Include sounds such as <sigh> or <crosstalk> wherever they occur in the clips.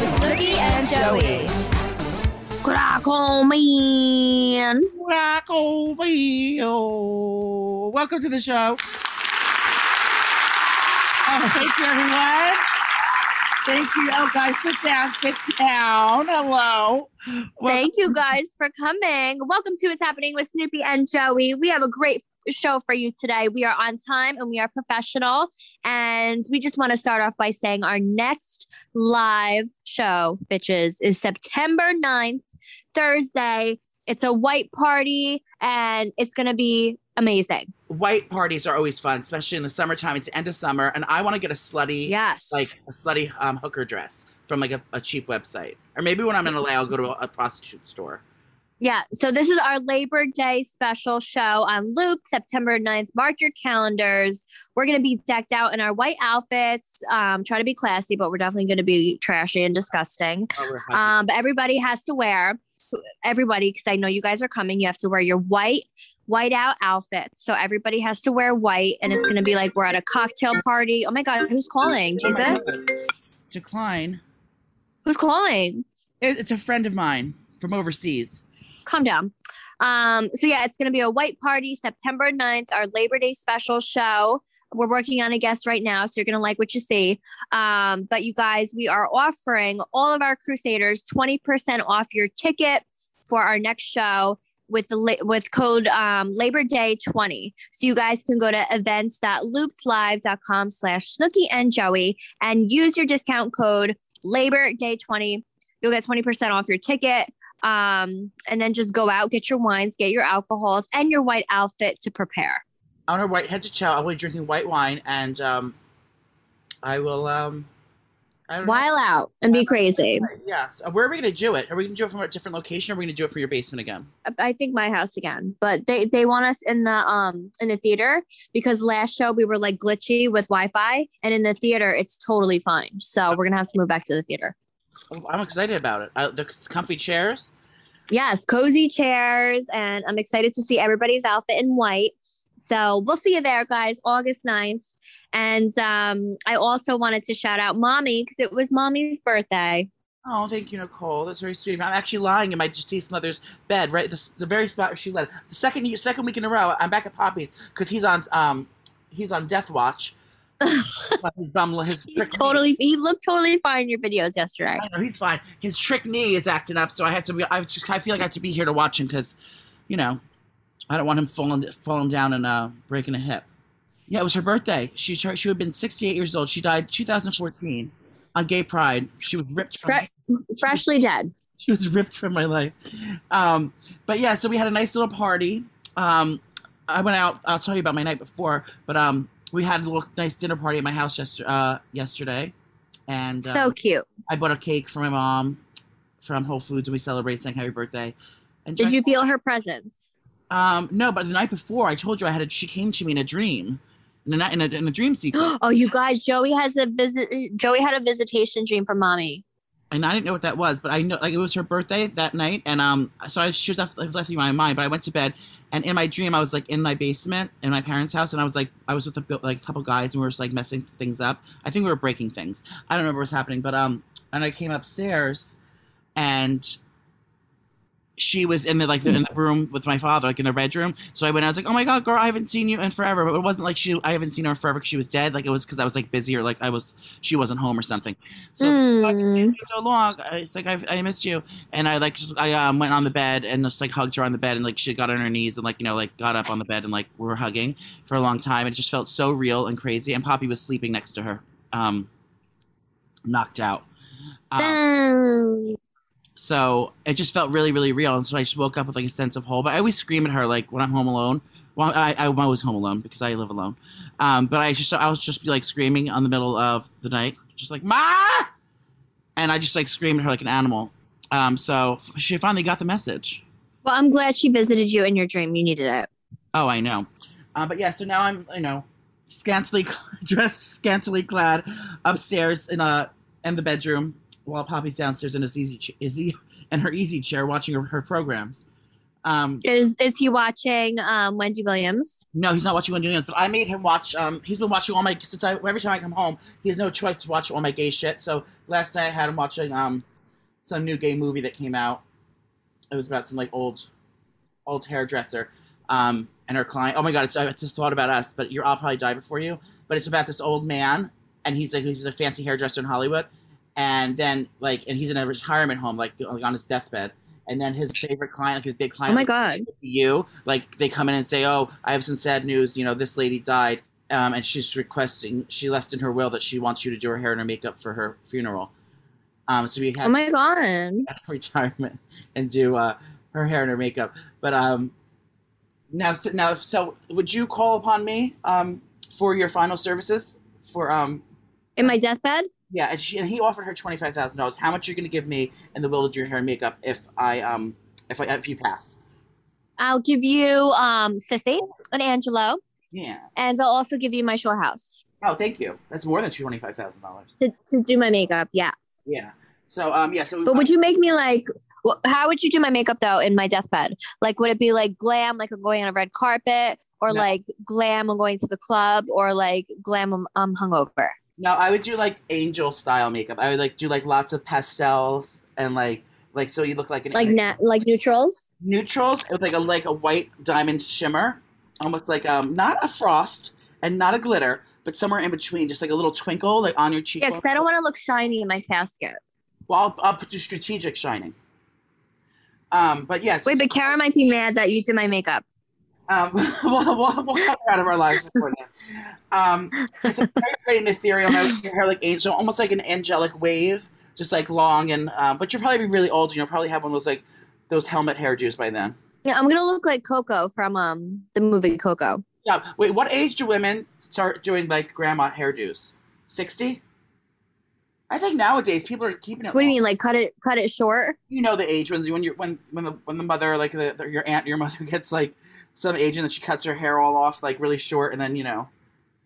with Snooki and Joey. Crackle man. Rockoville. Welcome to the show. Oh, thank you, everyone. Thank you. Oh, guys, sit down. Sit down. Hello. Thank you guys for coming. Welcome to What's Happening with Snooki and Joey. We have a great show for you today. We are on time and we are professional. And we just want to start off by saying our next live show, bitches, is September 9th, Thursday. It's a white party and it's going to be amazing. White parties are always fun, especially in the summertime. It's the end of summer, and I want to get a slutty, Yes. like a slutty um, hooker dress from like a, a cheap website, or maybe when I'm in LA, I'll go to a, a prostitute store. Yeah. So this is our Labor Day special show on Loop, September 9th. Mark your calendars. We're going to be decked out in our white outfits. Um, try to be classy, but we're definitely going to be trashy and disgusting. Oh. Um, but everybody has to wear, everybody, because I know you guys are coming, you have to wear your white, white out outfits. So everybody has to wear white, and it's going to be like we're at a cocktail party. Oh my God, who's calling? Jesus? Decline. Who's calling? It's a friend of mine from overseas. Calm down. Um, so yeah, it's gonna be a white party September 9th, our Labor Day special show. We're working on a guest right now, so you're gonna like what you see. Um, but you guys, we are offering all of our crusaders 20% off your ticket for our next show with the with code um, Labor Day 20. So you guys can go to events.loopslive.com slash Snooki and Joey and use your discount code Labor Day 20. You'll get 20% off your ticket um, and then just go out, get your wines, get your alcohols, and your white outfit to prepare. On our white head to toe, I'll be drinking white wine, and um, I will. Um, I don't know. While out and be crazy. Yeah. So where are we going to do it? Are we going to do it from a different location, or are we going to do it from your basement again? I think my house again, but they they want us in the um in the theater because last show we were like glitchy with Wi-Fi, and in the theater it's totally fine. So we're gonna have to move back to the theater. Oh, I'm excited about it. I, the comfy chairs. Yes, cozy chairs, and I'm excited to see everybody's outfit in white. So we'll see you there, guys, August 9th. And um, I also wanted to shout out mommy because it was mommy's birthday. Oh, thank you, Nicole. That's very sweet. I'm actually lying in my deceased mother's bed, right? The, the very spot where she led. The second second week in a row, I'm back at Poppy's because he's on um he's on death watch. <laughs> his bum, his He's trick knee- totally, he looked totally fine in your videos yesterday. I know he's fine. His trick knee is acting up, so I had to be. I just I feel like I have to be here to watch him because, you know, I don't want him falling falling down and uh breaking a hip. Yeah, it was her birthday. She she would have been 68 years old. She died 2014 on Gay Pride. She was ripped from Fre- freshly dead. she was ripped from my life. Um, but yeah, so we had a nice little party. Um, I went out. I'll tell you about my night before, but um, we had a little nice dinner party at my house yester- uh, yesterday, and uh, So cute. I bought a cake for my mom from Whole Foods, and we celebrated saying happy birthday. And Did you feel her presence? Um, no, but the night before, I told you I had. A, she came to me in a dream, in a in a, in a dream sequence. <gasps> Oh, you guys, Joey has a visit. Joey had a visitation dream from mommy. And I didn't know what that was, but I know like it was her birthday that night, and um, so I she was left, left in my mind. But I went to bed, and in my dream, I was like in my basement in my parents' house, and I was like I was with a, like a couple guys, and we were just like messing things up. I think we were breaking things. I don't remember what was happening, but um, and I came upstairs, and she was in the like the, in the room with my father, like in the bedroom. So I went. I was like, "Oh my god, girl, I haven't seen you in forever." But it wasn't like she. I haven't seen her in forever because she was dead. Like it was because I was like busy or like I was. She wasn't home or something. So it's like, I haven't seen you so long. It's like I've, I missed you, and I like just I um went on the bed and just like hugged her on the bed and like she got on her knees and like you know like got up on the bed and like we were hugging for a long time. And it just felt so real and crazy. And Poppy was sleeping next to her, um, knocked out. Um. So it just felt really, really real. And so I just woke up with like a sense of whole. But I always scream at her like when I'm home alone. Well, I, I was home alone because I live alone. Um, but I just I was just be like screaming on the middle of the night, just like ma, and I just like screamed at her like an animal. Um, so she finally got the message. Well, I'm glad she visited you in your dream. You needed it. Oh, I know. Uh, but yeah, so now I'm you know scantily <laughs> dressed, scantily clad, upstairs in a in the bedroom while Poppy's downstairs in his easy is he, <laughs> in her easy chair watching her, her programs. Um, is is he watching um, Wendy Williams? No, he's not watching Wendy Williams. But I made him watch. Um, he's been watching all my since I every time I come home, he has no choice to watch all my gay shit. So last night I had him watching um, some new gay movie that came out. It was about some like old, old hairdresser, um, and her client. Oh my god! It's, I just thought about us, but you're I'll probably die before you. But it's about this old man, and he's like he's a fancy hairdresser in Hollywood, and then like and he's in a retirement home, like, like on his deathbed and then his favorite client, like his big client, oh my god, you like they come in and say, "Oh, I have some sad news. You know, this lady died, um, and she's requesting. She left in her will that she wants you to do her hair and her makeup for her funeral." Um, so we had oh my god <laughs> retirement and do uh, her hair and her makeup. But um, now, so, now, so would you call upon me um, for your final services for um, in my deathbed? Yeah, and, she, and he offered her twenty five thousand dollars. How much you're going to give me in the will to do your hair and makeup if I um if I if you pass? I'll give you um Sissy and Angelo. Yeah. And I'll also give you my shore house. Oh, thank you. That's more than twenty five thousand dollars to to do my makeup. Yeah. Yeah. So um yeah. So. But would you make me like? How would you do my makeup though in my deathbed? Like, would it be like glam, like I'm going on a red carpet, or no. like glam, I'm going to the club, or like glam, I'm, I'm hungover? No, I would do like angel style makeup. I would like do like lots of pastels and like like so you look like an like nat- like neutrals. Neutrals with like a like a white diamond shimmer, almost like um not a frost and not a glitter, but somewhere in between, just like a little twinkle like on your cheek. Yeah, because I don't want to look shiny in my casket. Well, I'll, I'll do strategic shining. Um, but yes. Wait, but Kara might be mad that you did my makeup. Um, <laughs> we'll, we'll, we'll cut her out of our lives before then. Um, it's a very pretty and ethereal. My hair like angel, almost like an angelic wave, just like long and. Uh, but you'll probably be really old. And you'll probably have one of those like those helmet hairdos by then. Yeah, I'm gonna look like Coco from um the movie Coco. So wait, what age do women start doing like grandma hairdos? Sixty. I think nowadays people are keeping it. What do you mean, like cut it, cut it short? You know the age when when you when when the when the mother like the, the, your aunt your mother <laughs> gets like some agent that she cuts her hair all off like really short and then you know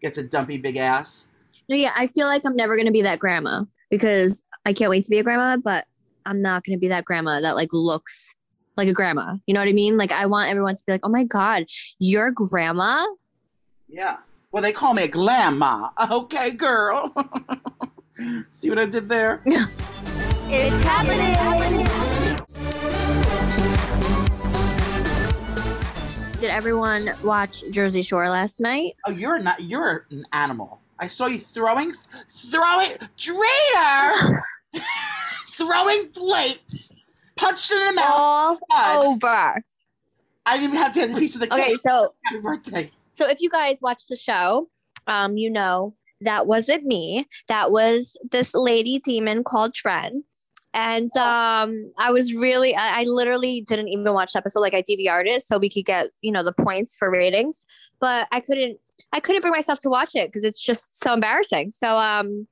gets a dumpy big ass. No, yeah, I feel like I'm never gonna be that grandma because I can't wait to be a grandma, but I'm not gonna be that grandma that like looks like a grandma. You know what I mean? Like I want everyone to be like, "Oh my god, your grandma." Yeah. Well, they call me a grandma. <laughs> Okay, girl. <laughs> See what I did there? <laughs> it's happening. Did everyone watch Jersey Shore last night? Oh, you're not. You're an animal. I saw you throwing, throwing, traitor, <laughs> throwing plates, punched in the mouth. All over. I didn't even have to have a piece of the cake. Okay, so happy birthday. So if you guys watch the show, um, you know that wasn't me. That was this lady demon called Dren and um i was really I, I, literally didn't even watch the episode like i dvr'd it so we could get you know the points for ratings but i couldn't i couldn't bring myself to watch it because it's just so embarrassing. So um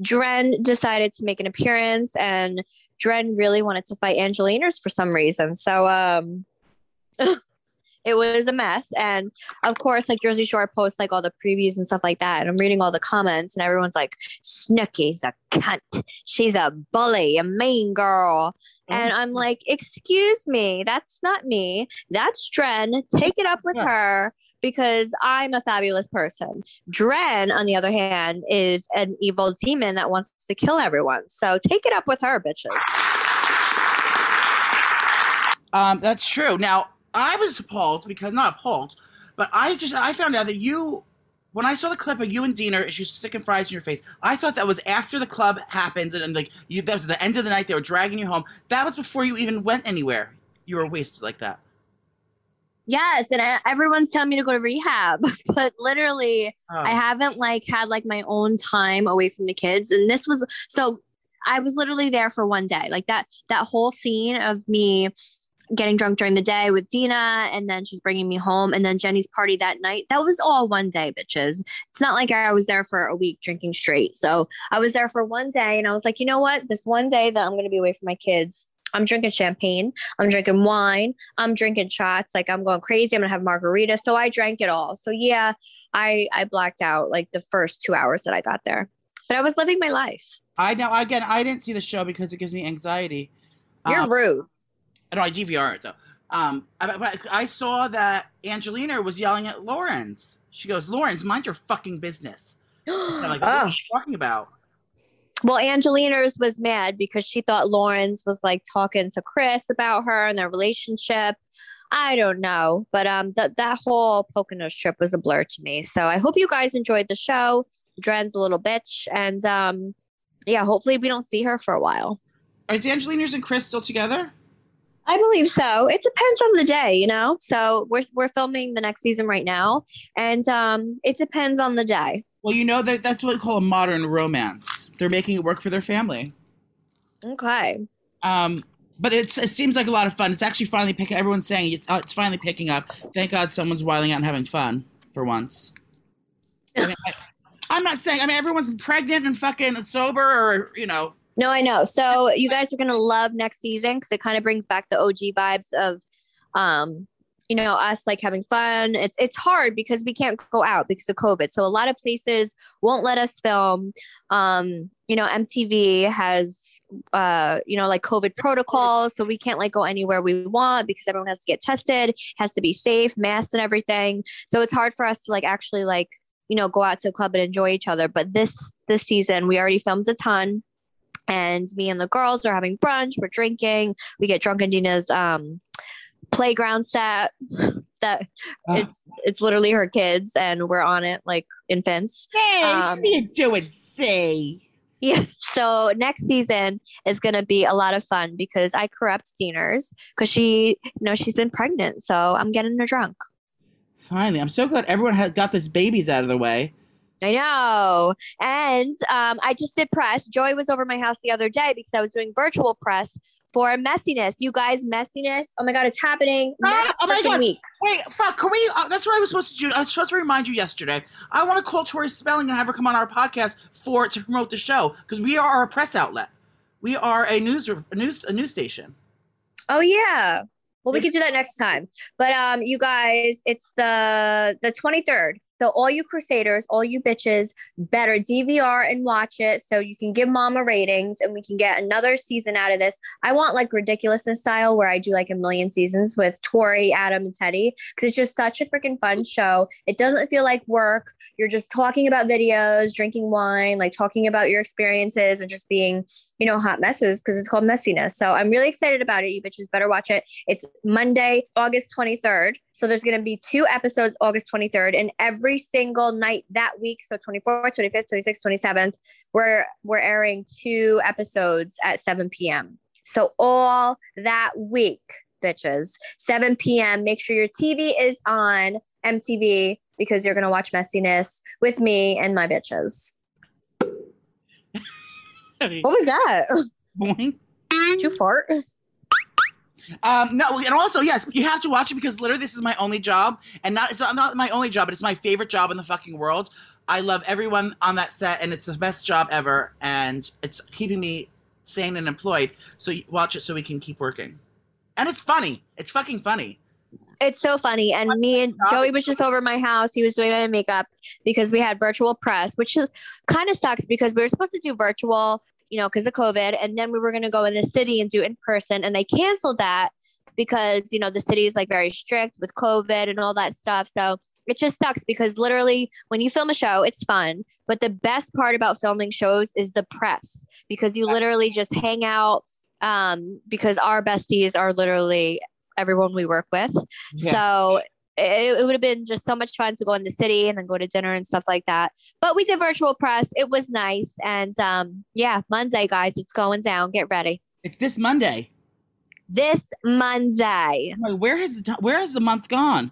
dren decided to make an appearance and dren really wanted to fight angelina's for some reason. So um <laughs> it was a mess. And of course, like Jersey Shore posts like all the previews and stuff like that. And I'm reading all the comments, and everyone's like, Snooki's a cunt. She's a bully, a mean girl. And I'm mm-hmm. like, excuse me, that's not me. That's Dren. Take it up with her because I'm a fabulous person. Dren, on the other hand, is an evil demon that wants to kill everyone. So take it up with her, bitches. Um, that's true. Now, I was appalled because not appalled, but I just I found out that you when I saw the clip of you and Dina, she's sticking fries in your face. I thought that was after the club happened, and, and like you, that was the end of the night. They were dragging you home. That was before you even went anywhere. You were wasted like that. Yes, and I, everyone's telling me to go to rehab, <laughs> but literally, oh. I haven't like had like my own time away from the kids, and this was so. I was literally there for one day, like that. That whole scene of me getting drunk during the day with Dina, and then she's bringing me home, and then Jenny's party that night. That was all one day, bitches. It's not like I was there for a week drinking straight. So I was there for one day, and I was like, you know what? This one day that I'm going to be away from my kids, I'm drinking champagne, I'm drinking wine, I'm drinking shots, like I'm going crazy. I'm gonna have margarita. So I drank it all. So yeah, I I blacked out like the first two hours that I got there, but I was living my life. I know. Again, I didn't see the show because it gives me anxiety. You're Um, rude. No, I DVR it though. Um, I, but I saw that Angelina was yelling at Lawrence. She goes, "Lawrence, mind your fucking business." <gasps> I'm like, what Ugh. are you talking about? Well, Angelina's was mad because she thought Lawrence was like talking to Chris about her and their relationship. I don't know, but um, that that whole Poconos trip was a blur to me. So I hope you guys enjoyed the show. Dren's a little bitch, and um, yeah, hopefully we don't see her for a while. Is Angelina's and Chris still together? I believe so. It depends on the day, you know. So we're we're filming the next season right now, and um, it depends on the day. Well, you know that that's what we call a modern romance. They're making it work for their family. Okay. Um, but it's it seems like a lot of fun. It's actually finally picking. Everyone's saying it's uh, it's finally picking up. Thank God someone's wiling out and having fun for once. I mean, I, <laughs> am not saying. I mean, everyone's pregnant and fucking sober, or you know. No, I know. So you guys are gonna love next season because it kind of brings back the OG vibes of, um, you know, us like having fun. It's it's hard because we can't go out because of COVID. So a lot of places won't let us film. Um, you know, MTV has uh, you know, like COVID protocols, so we can't like go anywhere we want because everyone has to get tested, has to be safe, masks and everything. So it's hard for us to like actually like you know go out to a club and enjoy each other. But this this season we already filmed a ton and me and the girls are having brunch we're drinking we get drunk in dina's um playground set <laughs> that it's it's literally her kids and we're on it like infants Hey, Um, what are you doing? Say. yeah <laughs> so next season is going to be a lot of fun because i corrupt diners because she you know she's been pregnant so i'm getting her drunk Finally, I'm so glad everyone got those babies out of the way. I know. And um, I just did press. Joey was over my house the other day because I was doing virtual press for Messyness. You guys, Messyness. Oh my God, it's happening Ah, oh my God. week. Wait, fuck. Can we? Uh, that's what I was supposed to do. I was supposed to remind you yesterday. I want to call Tori Spelling and have her come on our podcast for to promote the show because we are a press outlet. We are a news a news a news station. Oh yeah. Well, we could do that next time. But um, you guys, it's the the 23rd. So all you crusaders, all you bitches, better DVR and watch it so you can give mama ratings and we can get another season out of this. I want like ridiculousness style where I do like a million seasons with Tori, Adam, and Teddy because it's just such a freaking fun show. It doesn't feel like work. You're just talking about videos, drinking wine, like talking about your experiences and just being, you know, hot messes because it's called Messyness. So I'm really excited about it. You bitches better watch it. It's Monday, August 23rd. So there's going to be two episodes August 23rd and every single night that week, so 24th, 25th, 26th, 27th, we're we're airing two episodes at 7 p.m. So all that week, bitches, 7 p.m. Make sure your TV is on MTV because you're going to watch Messyness with me and my bitches. <laughs> What was that? Boing. Did you fart? Um, no, and also yes, you have to watch it because literally this is my only job, and not it's not, not my only job, but it's my favorite job in the fucking world. I love everyone on that set, and it's the best job ever, and it's keeping me sane and employed. So you watch it so we can keep working, and it's funny. It's fucking funny. It's so funny. And me and Joey was just over my house. He was doing my makeup because we had virtual press, which is kind of sucks because we were supposed to do virtual, you know, because of COVID. And then we were going to go in the city and do in person. And they canceled that because, you know, the city is like very strict with COVID and all that stuff. So it just sucks because literally when you film a show, it's fun. But the best part about filming shows is the press because you literally just hang out um, because our besties are literally everyone we work with. So it, it would have been just so much fun to go in the city and then go to dinner and stuff like that. But we did virtual press. It was nice. And um, yeah, Monday, guys, it's going down. Get ready. It's this Monday. This Monday. I'm where has the, where has the month gone?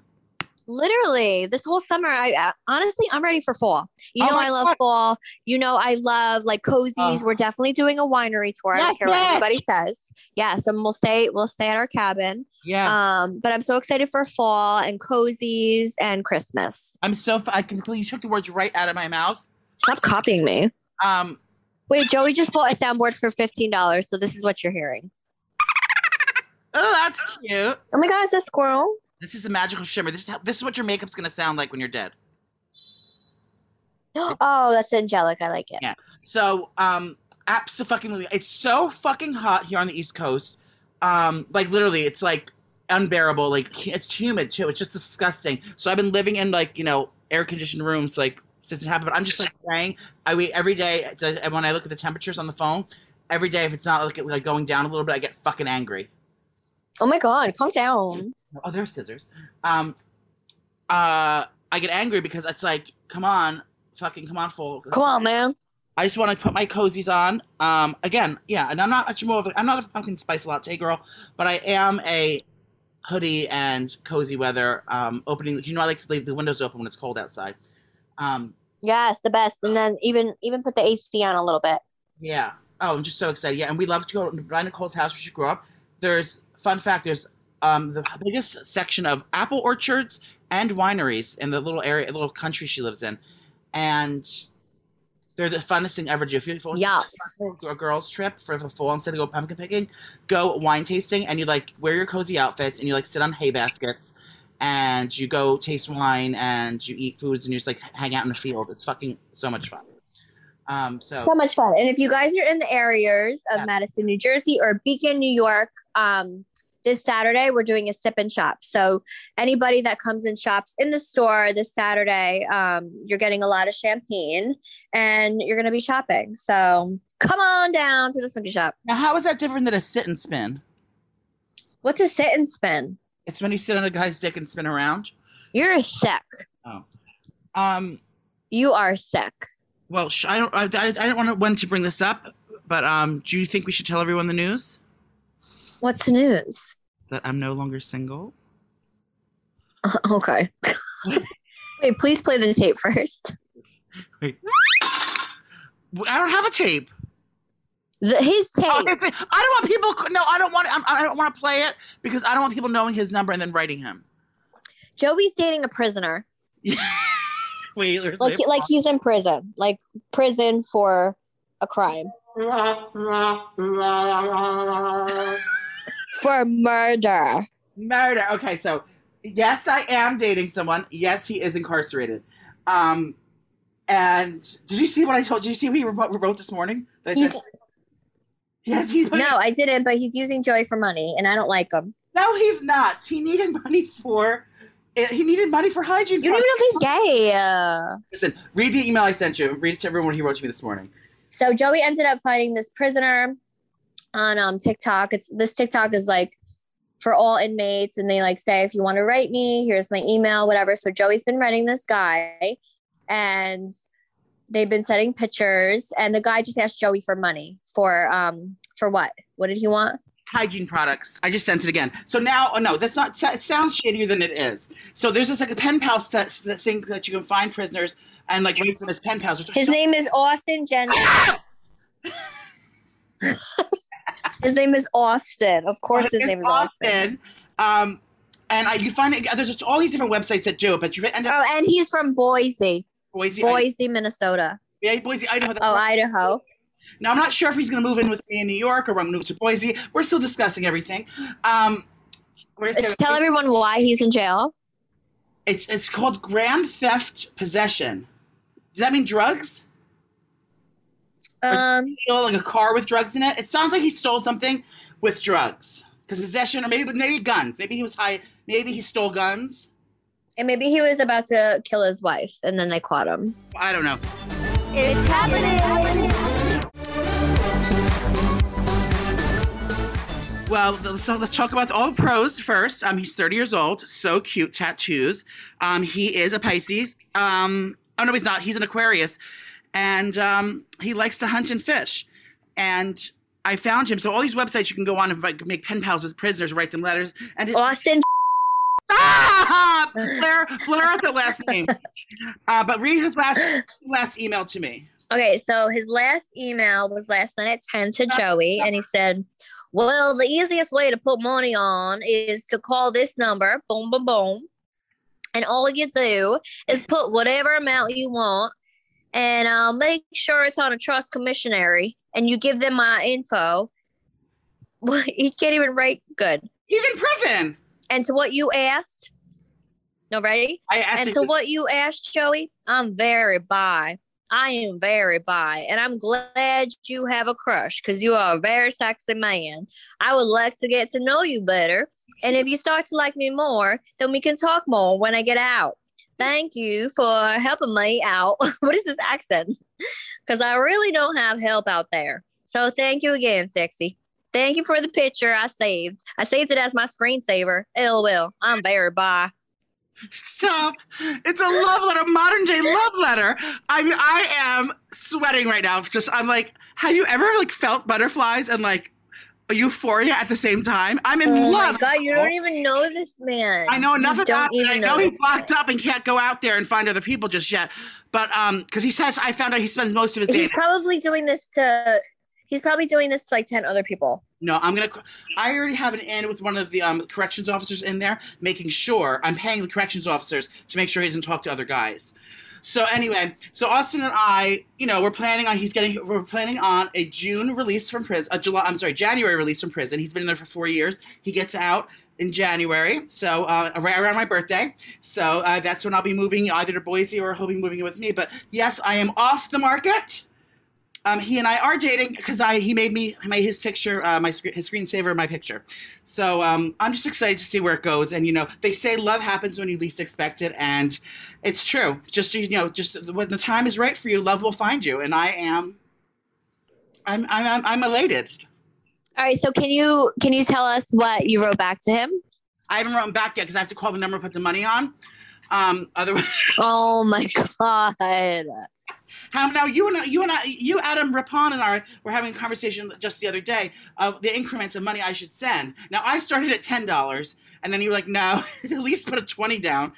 Literally, this whole summer, I uh, honestly, I'm ready for fall. You Oh know, I love God. fall. You know, I love like cozies. Oh. We're definitely doing a winery tour. I Yes, don't care what anybody says. Yes, and we'll stay. We'll stay at our cabin. Yeah. Um, but I'm so excited for fall and cozies and Christmas. I'm so. F- I completely you took the words right out of my mouth. Stop copying me. Um. Wait, Joey just bought a soundboard for fifteen dollars, so this is what you're hearing. Oh, that's cute. Oh my god, it's a squirrel. This is the magical shimmer. This is how, this is what your makeup's gonna sound like when you're dead. <gasps> Oh, that's angelic. I like it. Yeah. So, um, absolutely, it's so fucking hot here on the East Coast. Um, like literally, it's like unbearable. Like it's humid too. It's just disgusting. So I've been living in like you know air conditioned rooms like since it happened. But I'm just like praying. I wait every day. To, when I look at the temperatures on the phone, every day if it's not like, like going down a little bit, I get fucking angry. Oh my god, calm down. Oh, there's scissors. Um, uh, I get angry because it's like, come on, fucking come on, full. Come on, man. I just want to put my cozies on. Um, again, yeah, and I'm not much more of a, I'm not a pumpkin spice latte girl, but I am a hoodie and cozy weather. Um, opening, you know, I like to leave the windows open when it's cold outside. Um, Yes, the best. And then even even put the AC on a little bit. yeah. Oh, I'm just so excited. Yeah, and we love to go to Brian Nicole's house where she grew up. There's fun fact. There's um the biggest section of apple orchards and wineries in the little area, little country she lives in, and they're the funnest thing ever to do. If you if you want Yes. a girls trip for the fall instead of go pumpkin picking, go wine tasting, and you like wear your cozy outfits and you like sit on hay baskets. And you go taste wine and you eat foods and you just like hang out in the field. It's fucking so much fun. Um, so, So much fun. And if you guys are in the areas of Yeah. Madison, New Jersey or Beacon, New York, um, this Saturday we're doing a sip and shop. So anybody that comes and shops in the store this Saturday, um, you're getting a lot of champagne and you're gonna be shopping. So come on down to the Snooki shop. now how is that different than a sit and spin? What's a sit and spin? It's when you sit on a guy's dick and spin around. You're a sick. Um, You are sick. well, I don't, I, I, I don't want to when to bring this up, but um, do you think we should tell everyone the news What's the news? that I'm no longer single? <laughs> okay. <laughs> Wait, please play the tape first. Wait. I don't have a tape. The, his oh, tape. Oh, it's- I don't want people. No, I don't want. I'm- I don't want to play it because I don't want people knowing his number and then writing him. Joey's dating a prisoner. <laughs> Wait, there's Like he, like he's in prison. Like prison for a crime. For murder. murder. Okay, so yes, I am dating someone. Yes, he is incarcerated. Um, and did you see what I told? Did you see what he wrote, this morning? He's, said, yes, he's no, I didn't, but he's using Joey for money and I don't like him. No, he's not. He needed money for. eh, He needed money for hygiene. You don't even know if he's gay. Uh, Listen, read the email I sent you. And read it to everyone he wrote to me this morning. so Joey ended up finding this prisoner on um TikTok. It's this TikTok is like for all inmates, and they like say if you want to write me, here's my email, whatever. So Joey's been writing this guy, and they've been sending pictures, and the guy just asked Joey for money for um for what? What did he want? hygiene products. I just sent it again. So now, oh no, that's not. It sounds shadier than it is. So there's this like a pen pal set, that thing that you can find prisoners and like rate them as pen pals. His so- name is Austin Jensen. <laughs> His name is Austin. Of course, his It's name is Austin. Um, and I, you find it. There's just all these different websites that do it, but you end up Oh, and he's from Boise, Boise, Boise, Minnesota. yeah, Boise, Idaho. Oh, Idaho. Now I'm not sure if he's going to move in with me in New York or I'm going to move to Boise. We're still discussing everything. Um, we're Tell everyone why he's in jail. it's it's called grand theft possession. Does that mean drugs? Um, steal like a car with drugs in it. It sounds like he stole something with drugs. Because possession, or maybe with maybe guns. Maybe he was high. Maybe he stole guns. and maybe he was about to kill his wife, and then they caught him. I don't know. It's happening. Well, th- so let's talk about all the pros first. Um, he's 30 years old, so cute, tattoos. Um, he is a Pisces. Um, oh no, he's not. He's an Aquarius, and um, he likes to hunt and fish. And I found him. So all these websites you can go on and make pen pals with prisoners, write them letters, and his Austin. <laughs> Stop! Blur, blur out the last name. Uh, but read his last his last email to me. Okay, so his last email was last night at 10 to Joey, and he said, Well, the easiest way to put money on is to call this number, boom, boom, boom. And all you do is put whatever amount you want, and I'll make sure it's on a trust commissionary, and you give them my info. Well, <laughs> he can't even write good. He's in prison. And to what you asked, no, ready? I asked And to what you asked, Joey, I'm very bi. I am very bi, and I'm glad you have a crush because you are a very sexy man. I would like to get to know you better, and if you start to like me more, then we can talk more when I get out. Thank you for helping me out. <laughs> what is this accent? Because I really don't have help out there. So thank you again, sexy. Thank you for the picture I saved. I saved it as my screensaver. LOL. I'm very bi. Stop. It's a love letter, modern day love letter. I mean, I am sweating right now. Just, I'm like, have you ever like felt butterflies and like euphoria at the same time? I'm in Oh love. my god, you don't even know this man. I know enough You about it. I even know he's locked man. up and can't go out there and find other people just yet. But um, because he says I found out he spends most of his day. He's probably doing this to. He's probably doing this to like ten other people. No, I'm gonna. I already have an in with one of the um, corrections officers in there, making sure I'm paying the corrections officers to make sure he doesn't talk to other guys. So anyway, so Austin and I, you know, we're planning on he's getting we're planning on a June release from prison, a July I'm sorry, January release from prison. He's been in there for four years. He gets out in January, so uh, right around my birthday. So uh, that's when I'll be moving either to Boise or he'll be moving with me. But yes, I am off the market. Um, he and I are dating because I he made me made his picture uh, my his screensaver my picture. So um, I'm just excited to see where it goes. And you know they say love happens when you least expect it, and it's true. Just you know just when the time is right for you, love will find you. And I am I'm I'm I'm, I'm elated. All right, so can you can you tell us what you wrote back to him? I haven't written back yet because I have to call the number and put the money on. Um, otherwise, <laughs> Oh my god. How now you and I, you and I, you Adam Rippon and I were having a conversation just the other day of the increments of money I should send. Now I started at ten dollars, and then you were like, no, <laughs> at least put a twenty down,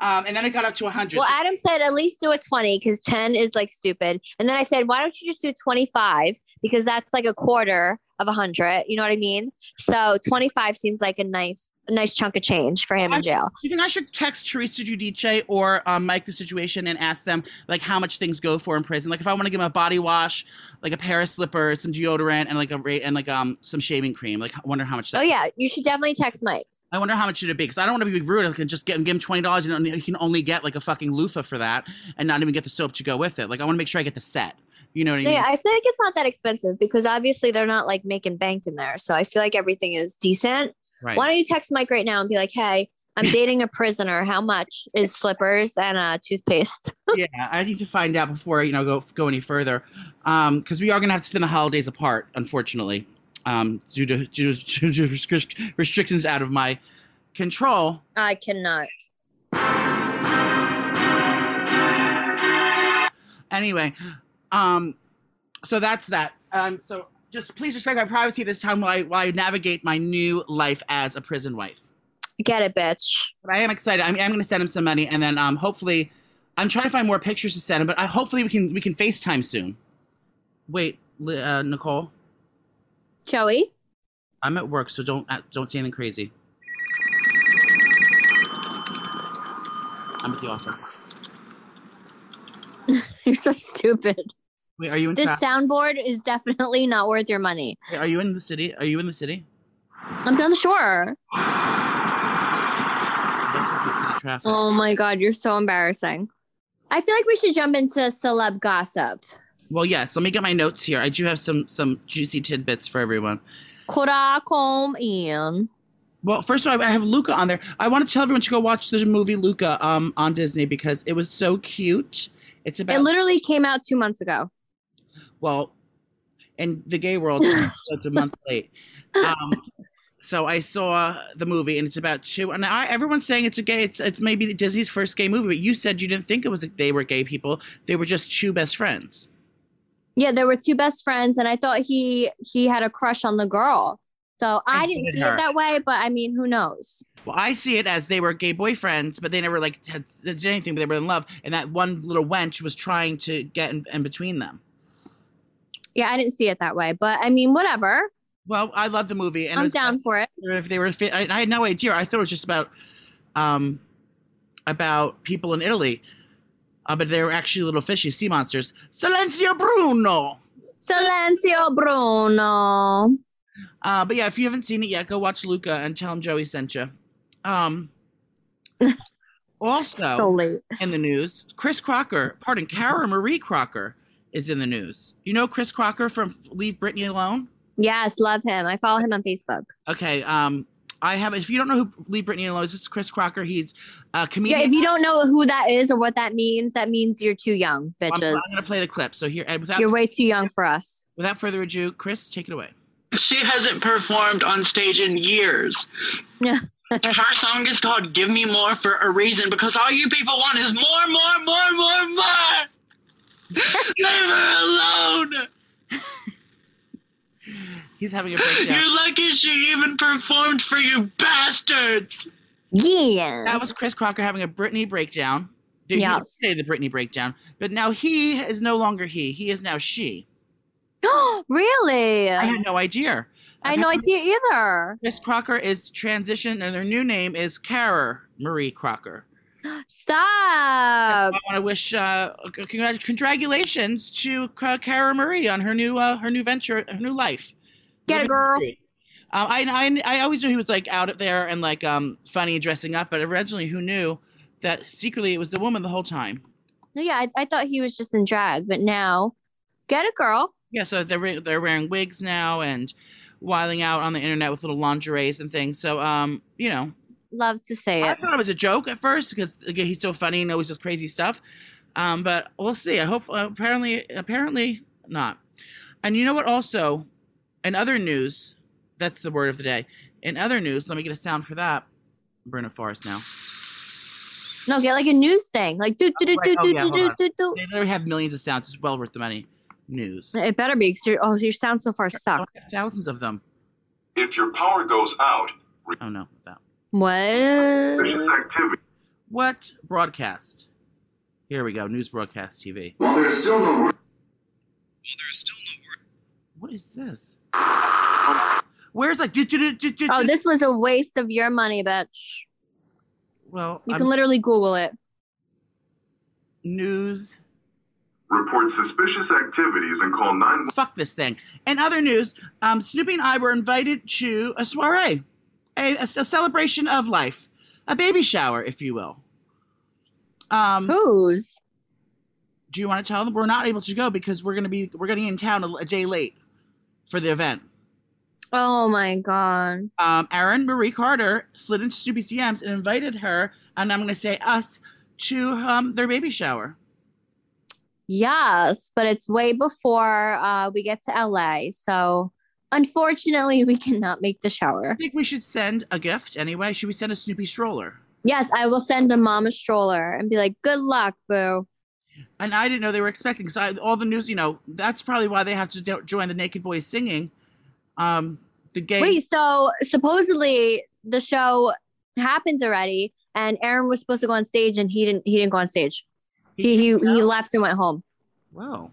um, and then it got up to a hundred. Well, Adam said at least do a 20 because 10 is like stupid. And then I said, why don't you just do 25? Because that's like a quarter of a hundred. You know what I mean? So 25 seems like a nice, a nice chunk of change for him I in should- jail. Do you think I should text Teresa Giudice or um, Mike the situation and ask them like how much things go for in prison? Like if I want to give him a body wash, like a pair of slippers, some deodorant, and like a and like um some shaving cream. Like I wonder how much that. Oh yeah, you should definitely text Mike. I wonder how much should it be because I don't want to be rude. I can just get give him twenty dollars and he can only get like a fucking loofah for that and not even get the soap to go with it. Like I want to make sure I get the set. You know what I mean? Yeah, I feel like it's not that expensive because obviously they're not like making bank in there. So I feel like everything is decent. Right. Why don't you text Mike right now and be like, hey, I'm dating a prisoner. How much is slippers and uh, toothpaste? <laughs> yeah, I need to find out before you know go go any further, because we are gonna have to spend the holidays apart, unfortunately, um, due to due to, due to restrictions out of my control. I cannot. Anyway, um, so that's that. Um, so just please respect my privacy this time while I, while I navigate my new life as a prison wife. Get it, bitch. But I am excited. I'm, I'm going to send him some money, and then um, hopefully, I'm trying to find more pictures to send him. But I, hopefully, we can we can FaceTime soon. Wait, uh, Nicole, Joey? I'm at work, so don't uh, don't say anything crazy. I'm at the office. <laughs> You're so stupid. Wait, are you in? This soundboard is definitely not worth your money. Wait, are you in the city? Are you in the city? I'm down the shore. That's supposed to be city traffic. Oh my god, you're so embarrassing. I feel like we should jump into celeb gossip. Well, yes. Let me get my notes here. I do have some some juicy tidbits for everyone. Korakom in. Well, first of all, I have Luca on there. I want to tell everyone to go watch the movie Luca um, on Disney because it was so cute. It's about It literally came out two months ago. Well, in the gay world, <laughs> it's a month late. Um, so I saw the movie, and it's about two. And I, everyone's saying it's a gay. It's, it's maybe Disney's first gay movie. But you said you didn't think it was they were gay people. They were just two best friends. Yeah, there were two best friends, and I thought he he had a crush on the girl. So I And didn't see her. it that way, but I mean, who knows? Well, I see it as they were gay boyfriends, but they never like had, did anything. But they were in love, and that one little wench was trying to get in, in between them. Yeah, I didn't see it that way, but I mean, whatever. Well, I love the movie, and I'm down for it. if they were. I, I had no idea. I thought it was just about um about people in Italy. Uh, but they were actually little fishy sea monsters. Silencio Bruno. Silencio Bruno. Uh, but yeah, if you haven't seen it yet, go watch Luca and tell him Joey sent you. Um, <laughs> also So late. in the news, Chris Crocker, pardon, Cara Marie Crocker is in the news. You know Chris Crocker from Leave Britney Alone? Yes, love him. I follow him on Facebook. Okay. Um, I have. If you don't know who Leave Britney Alone is, this is Chris Crocker. He's a comedian. Yeah, if you don't know who that is or what that means, that means you're too young, I'm, bitches. I'm gonna play the clip. So here, and without You're way too young for us. without further ado, Chris, take it away. She hasn't performed on stage in years. Yeah. <laughs> Her song is called Give Me More for a reason because all you people want is more, more, more, more, more. <laughs> Leave her alone. <laughs> He's having a breakdown. You're lucky she even performed for you bastards. Yeah. That was Chris Crocker having a Britney breakdown. He didn't Yes. say the Britney breakdown, but now he is no longer he. He is now she. Oh, <gasps> really? I I, had no idea. I had no idea either. Chris Crocker is transitioned, and her new name is Cara Marie Crocker. Stop. I want to wish uh, congrat- congratulations to Ca- Cara Marie on her new uh, her new venture, her new life. Get Living girl. Um, I, I I always knew he was like out there and like um funny dressing up, but originally who knew that secretly it was the woman the whole time. No, yeah, I, I thought he was just in drag, but now, get a girl. Yeah, so they're they're wearing wigs now and whiling out on the internet with little lingeries and things. So um, you know, Love to say it. I thought it was a joke at first because again he's so funny and always does crazy stuff. Um, but we'll see. I hope uh, apparently apparently not. And you know what? Also, in other news, that's the word of the day. In other news, let me get a sound for that. Bruno Forest now. No, get like a news thing, like do do do do Oh, do do do do do. They already have millions of sounds. It's well worth the money. News. It better be. 'cause you're- oh, your sound so far suck. Thousands of them. If your power goes out, Oh no, that. What? suspicious activity. What broadcast? Here we go. News broadcast TV. Well, there is still no word. What is this? Where's like? do, do, do, do, do, Oh, this was a waste of your money, bitch. Well, You I'm- can literally Google it. news. Report suspicious activities and call 911. Fuck this thing. And other news. Um, Snooki and I were invited to a soiree, a, a, a celebration of life, a baby shower, if you will. Um, Whose? do you want to tell them we're not able to go because we're gonna be we're gonna be in town a, a day late for the event? Oh my god. um, Aaron Marie Carter slid into Snooki's DMs and invited her, and I'm going to say us, to um, their baby shower. Yes, but it's way before uh, we get to LA. So unfortunately, we cannot make the shower. I think we should send a gift anyway. Should we send a Snoopy stroller? Yes, I will send a mama stroller and be like, good luck, boo. And I didn't know they were expecting. So I, all the news, you know, that's probably why they have to do- join the Naked Boys singing. Um, the gay. Wait, so supposedly the show happens already, and Aaron was supposed to go on stage, and he didn't. He didn't go on stage. He he, chickened he left and went home. Whoa.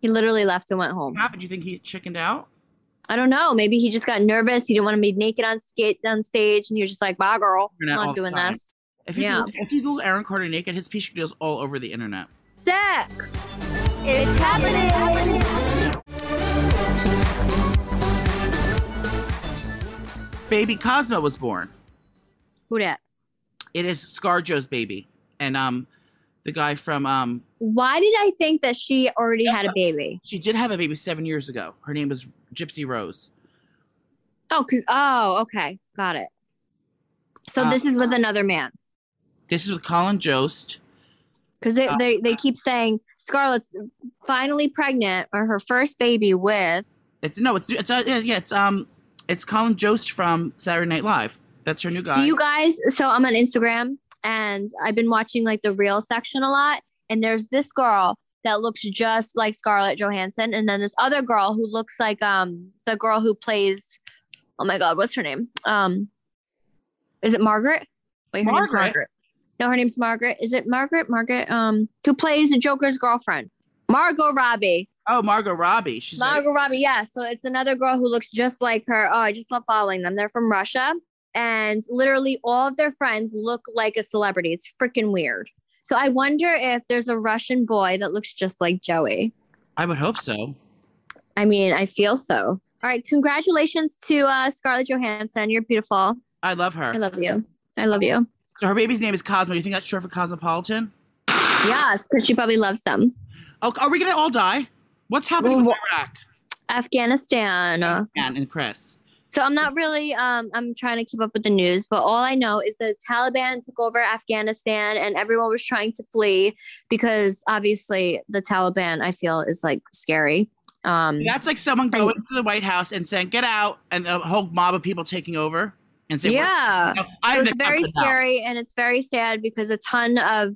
He literally left and went home. What happened? Do you think he chickened out? I don't know. Maybe he just got nervous. He didn't want to be naked on skate on stage, and he was just like, "Bye, girl, I'm not doing time. this." If you Yeah. Google, if you Google Aaron Carter naked, his picture deals all over the internet. Sick. It's happening. happening. Baby Cosmo was born. Who dat? It is ScarJo's baby, and um, the guy from um, Why did I think that she already had a baby? She did have a baby seven years ago. Her name was Gypsy Rose. Oh, cause oh, okay, got it. So Uh, this is with another man. This is with Colin Jost. Because they, Uh, they they keep saying Scarlett's finally pregnant or her first baby with. It's no, it's it's uh, yeah, yeah, it's um, it's Colin Jost from Saturday Night Live. That's her new guy. Do you guys? So I'm on Instagram and I've been watching like the real section a lot. And there's this girl that looks just like Scarlett Johansson, and then this other girl who looks like um the girl who plays oh my god, what's her name? Um, is it Margaret? Wait, her name's Margaret? Margaret. No, her name's Margaret. Is it Margaret? Margaret, um, who plays the Joker's girlfriend? Margot Robbie. Oh, Margot Robbie. She's Margot Robbie, yeah. So it's another girl who looks just like her. Oh, I just love following them. They're from Russia. And literally all of their friends look like a celebrity. It's freaking weird. So I wonder if there's a Russian boy that looks just like Joey. I would hope so. I mean, I feel so. All right. Congratulations to uh, Scarlett Johansson. You're beautiful. I love her. I love you. I love you. so her baby's name is Cosmo. You think that's short for Cosmopolitan? Yes, because she probably loves them. Oh, are we gonna all die? What's happening Well, with Iraq? Afghanistan. Ann and Chris. So I'm not really um I'm trying to keep up with the news, but all I know is the Taliban took over Afghanistan and everyone was trying to flee because obviously the Taliban I feel is like scary. Um That's like someone going to the White House and saying, "Get out," and a whole mob of people taking over and saying, yeah. no, So it's very captain now." scary and it's very sad because a ton of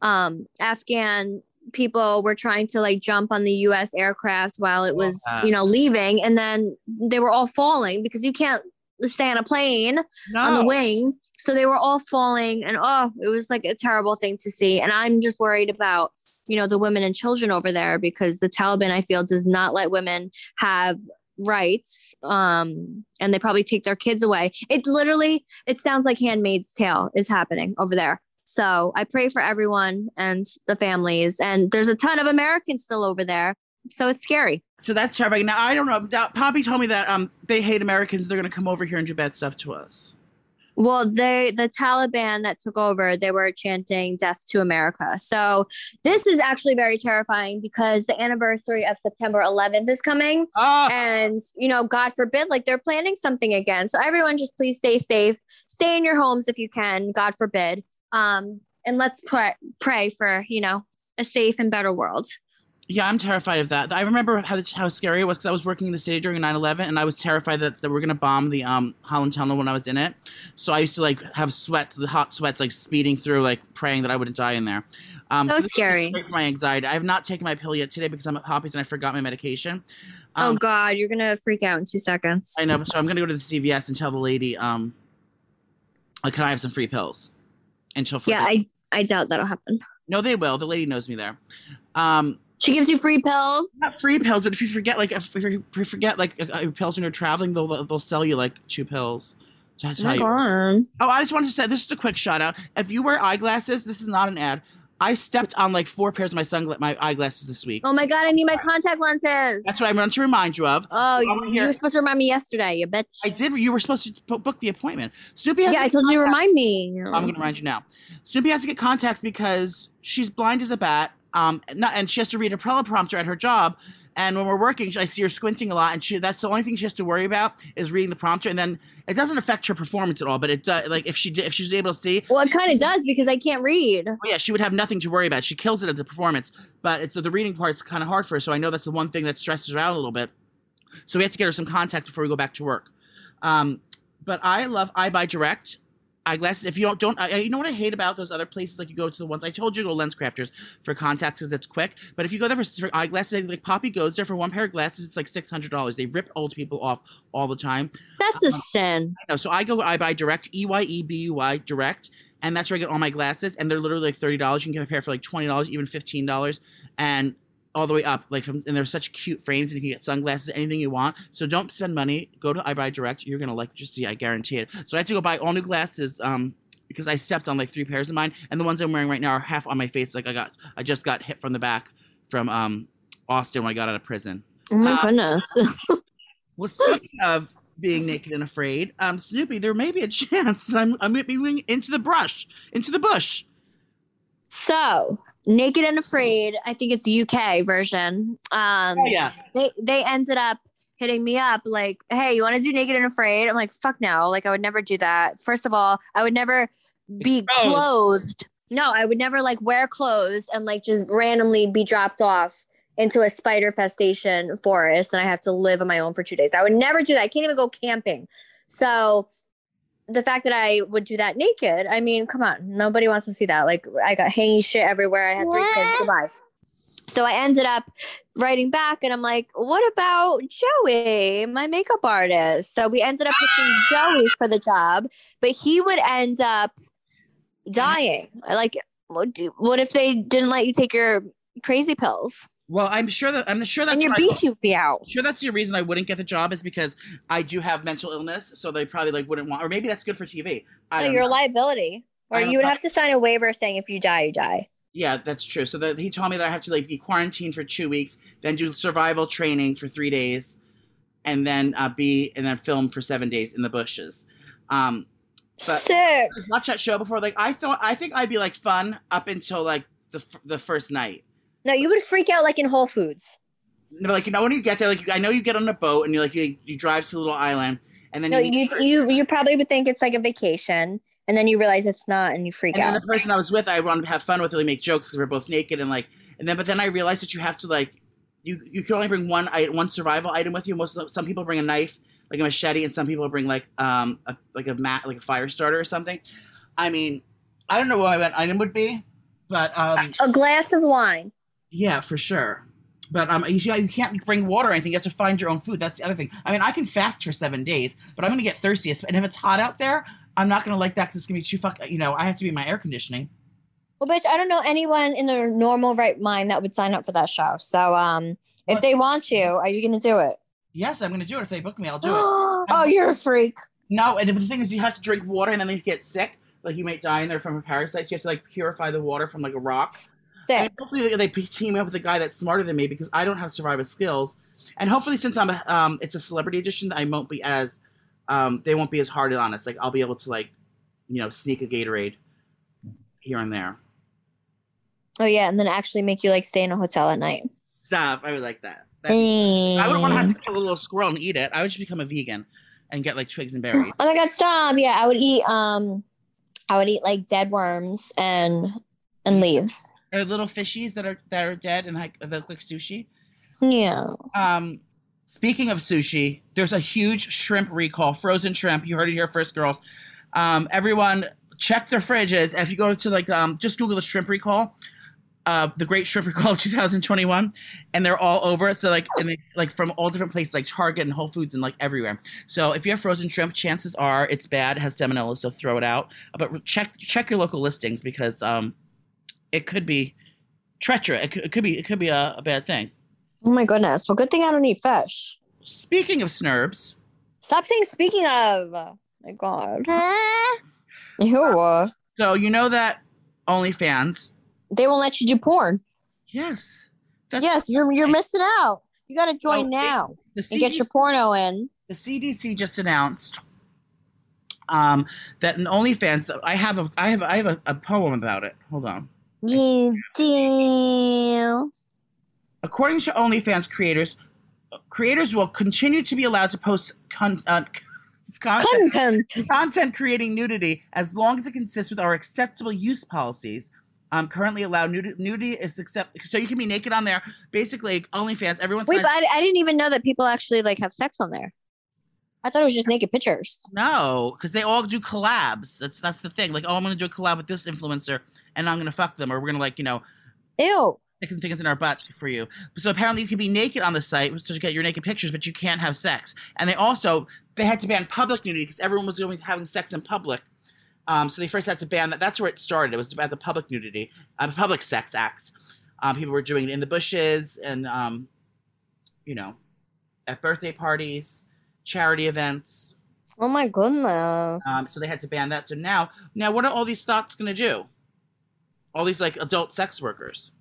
um Afghan people were trying to like jump on the US aircraft while it was, you know, leaving and then they were all falling because you can't stay on a plane on the wing. So they were all falling and oh, it was like a terrible thing to see. And I'm just worried about, you know, the women and children over there because the Taliban I feel does not let women have rights um and they probably take their kids away. It literally it sounds like handmaid's tale is happening over there. So I pray for everyone and the families and there's a ton of Americans still over there. So it's scary. So that's terrifying. Now I don't know. Now, Poppy told me that um they hate Americans. They're gonna come over here and do bad stuff to us. Well, they the Taliban that took over, they were chanting "Death to America." So this is actually very terrifying because the anniversary of September 11th is coming, Oh, and you know, God forbid, like they're planning something again. So everyone, just please stay safe, stay in your homes if you can. God forbid, um, and let's pray pray for you know a safe and better world. yeah, I'm terrified of that. I remember how how scary it was because I was working in the city during 9/11, and I was terrified that they were gonna bomb the um Holland Tunnel when I was in it. So I used to like have sweats, the hot sweats, like speeding through, like praying that I wouldn't die in there. Um, So is scary. for my anxiety. I have not taken my pill yet today because I'm at Poppy's and I forgot my medication. oh Um, God, you're gonna freak out in two seconds. I know, so I'm gonna go to the CVS and tell the lady, um, like, can I have some free pills? And she'll yeah. I I doubt that'll happen. no, they will. The lady knows me there. Um, She gives you free pills. not free pills, but if you forget, like, if you forget, like, uh, pills when you're traveling, they'll they'll sell you like two pills. Oh my. God. Oh, I just wanted to say this is a quick shout out. If you wear eyeglasses, this is not an ad. I stepped on like four pairs of my sungla- my eyeglasses this week. Oh my god, I need my contact lenses. That's what I'm meant to remind you of. Oh, you, you were supposed to remind me yesterday, you bitch. I did. You were supposed to book the appointment. Snooki has yeah, I told you to remind me. I'm going to remind you now. Snooki has to get contacts because she's blind as a bat. Um, not, and she has to read a teleprompter at her job. And when we're working, I see her squinting a lot, and she that's the only thing she has to worry about is reading the prompter. And then it doesn't affect her performance at all. But it does. Like if she did, if she was able to see, Well, it kind of does because I can't read. oh yeah, she would have nothing to worry about. She kills it at the performance, but it's the reading part's kind of hard for her. So I know that's the one thing that stresses her out a little bit. So we have to get her some contacts before we go back to work. Um, but I love EyeBuyDirect eyeglasses. If you don't, don't I, you know what I hate about those other places? Like you go to the ones I told you to go LensCrafters for contacts because that's quick. But if you go there for, for eyeglasses, like Poppy goes there for one pair of glasses, it's like six hundred dollars. They rip old people off all the time. That's a um, sin. No, so I go EyeBuyDirect E Y E B U Y direct, and that's where I get all my glasses, and they're literally like thirty dollars. You can get a pair for like twenty dollars, even fifteen dollars, and all the way up. Like from and they're such cute frames, and you can get sunglasses, anything you want. So don't spend money. Go to EyeBuyDirect. You're gonna like what you see. I guarantee it. So I had to go buy all new glasses. Um. Because I stepped on like three pairs of mine, and the ones I'm wearing right now are half on my face. Like I got, I just got hit from the back from um, Austin when I got out of prison. Oh my Uh, goodness. <laughs> Well, speaking of being naked and afraid, um, Snooki, there may be a <laughs> chance that I'm I'm moving into the brush, into the bush. so, Naked and Afraid, I think it's the UK version. Um, Oh yeah, they they ended up hitting me up like, "Hey, you want to do Naked and Afraid?" I'm like, "Fuck no!" Like, I would never do that. First of all, I would never be Exposed. clothed. No, I would never like wear clothes and like just randomly be dropped off into a spider festation forest and I have to live on my own for two days. I would never do that. I can't even go camping. So the fact that I would do that naked, I mean, come on, nobody wants to see that. Like I got hanging shit everywhere. I had three kids. Goodbye. So I ended up writing back and I'm like, what about Joey, my makeup artist? So we ended up picking Joey for the job, but he would end up dying. Like, what, what if they didn't let you take your crazy pills Well, I'm sure that I'm sure that's and your beef would be out? sure that's your reason I wouldn't get the job is because I do have mental illness, so they probably like wouldn't want, or maybe that's good for TV. I No, you're a liability. Or you would know. have to sign a waiver saying if you die, you die. Yeah, that's true. So the, he told me that I have to like be quarantined for two weeks, then do survival training for three days, and then uh, be and then film for seven days in the bushes. Um, but Sick. watch that show before. Like I thought, I think I'd be like fun up until like the the first night. No, you would freak out like in Whole Foods. No, like you know when you get there, like I know you get on a boat and you like you, you drive to a little island, and then No, you, you you you probably would think it's like a vacation, and then you realize it's not, and you freak out. and the person I was with, I wanted to have fun with, really make jokes because we're both naked and like, and then but then I realized that you have to like, you you can only bring one one survival item with you. Most some people bring a knife, like a machete, and some people bring like um a, like a mat like a fire starter or something. I mean, I don't know what my item would be, but um A glass of wine. Yeah, for sure. But um, you, you can't bring water or anything. You have to find your own food. That's the other thing. I mean, I can fast for seven days, but I'm gonna get thirsty. And if it's hot out there, I'm not gonna like that because it's gonna be too fuck. You know, I have to be in my air conditioning. Well, bitch, I don't know anyone in their normal right mind that would sign up for that show. So, um, if they want you, are you gonna do it? Yes, I'm gonna do it. If they book me, I'll do it. <gasps> oh, you're a freak. No, and the thing is, you have to drink water, and then you get sick. Like you might die in there from a parasite. So you have to like purify the water from like a rock. Sick. hopefully they team up with a guy that's smarter than me because I don't have survival skills. And hopefully, since I'm a, um, it's a celebrity edition, I won't be as um, they won't be as hard on us. Like I'll be able to like, you know, sneak a Gatorade here and there. Oh yeah, and then actually make you like stay in a hotel at night. Stop! I would like that. That'd be- I wouldn't want to have to kill a little squirrel and eat it. I would just become a vegan and get like twigs and berries. Oh my god, stop! Yeah, I would eat um, I would eat like dead worms and and leaves. Or little fishies that are that are dead and like that look like sushi. Yeah. Um, speaking of sushi, there's a huge shrimp recall, frozen shrimp. You heard it here first, girls. Um, everyone, check their fridges. If you go to like, um, just Google the shrimp recall, uh, the Great Shrimp Recall of <laughs> 2021, and they're all over it. So like, like from all different places, like Target and Whole Foods and like everywhere. So if you have frozen shrimp, chances are it's bad, has salmonella, so throw it out. But check check your local listings because um, it could be treacherous. It could, it could be it could be a, a bad thing. Oh my goodness. Well, good thing I don't eat fish. Speaking of snurbs, Stop saying speaking of. My God. Ew. so you know that OnlyFans. They won't let you do porn. Yes. That's yes, you're you're missing out. You gotta join So now it's- The and get your porno in. the CDC just announced um, that in OnlyFans. I have a I have I have a, a poem about it. Hold on. You do. According to OnlyFans creators, creators will continue to be allowed to post con- uh, content, Content. content creating nudity as long as it consists with our acceptable use policies. Um, currently allowed nudity, nudity is accept so you can be naked on there. Basically, OnlyFans. Everyone's Wait, but I, I didn't even know that people actually like have sex on there. I thought it was just naked pictures. No, because they all do collabs. That's that's the thing. Like, oh, I'm gonna do a collab with this influencer, and I'm gonna fuck them, or we're gonna like, you know, Ew. stick some things in our butts for you. So apparently, you can be naked on the site to get your naked pictures, but you can't have sex. And they also they had to ban public nudity because everyone was doing having sex in public. Um, so they first had to ban that. That's where it started. It was about the public nudity, uh, public sex acts. Um, people were doing it in the bushes and, um, you know, at birthday parties, charity events. Oh my goodness. Um, so they had to ban that. So now, now what are all these thoughts going to do? All these like adult sex workers,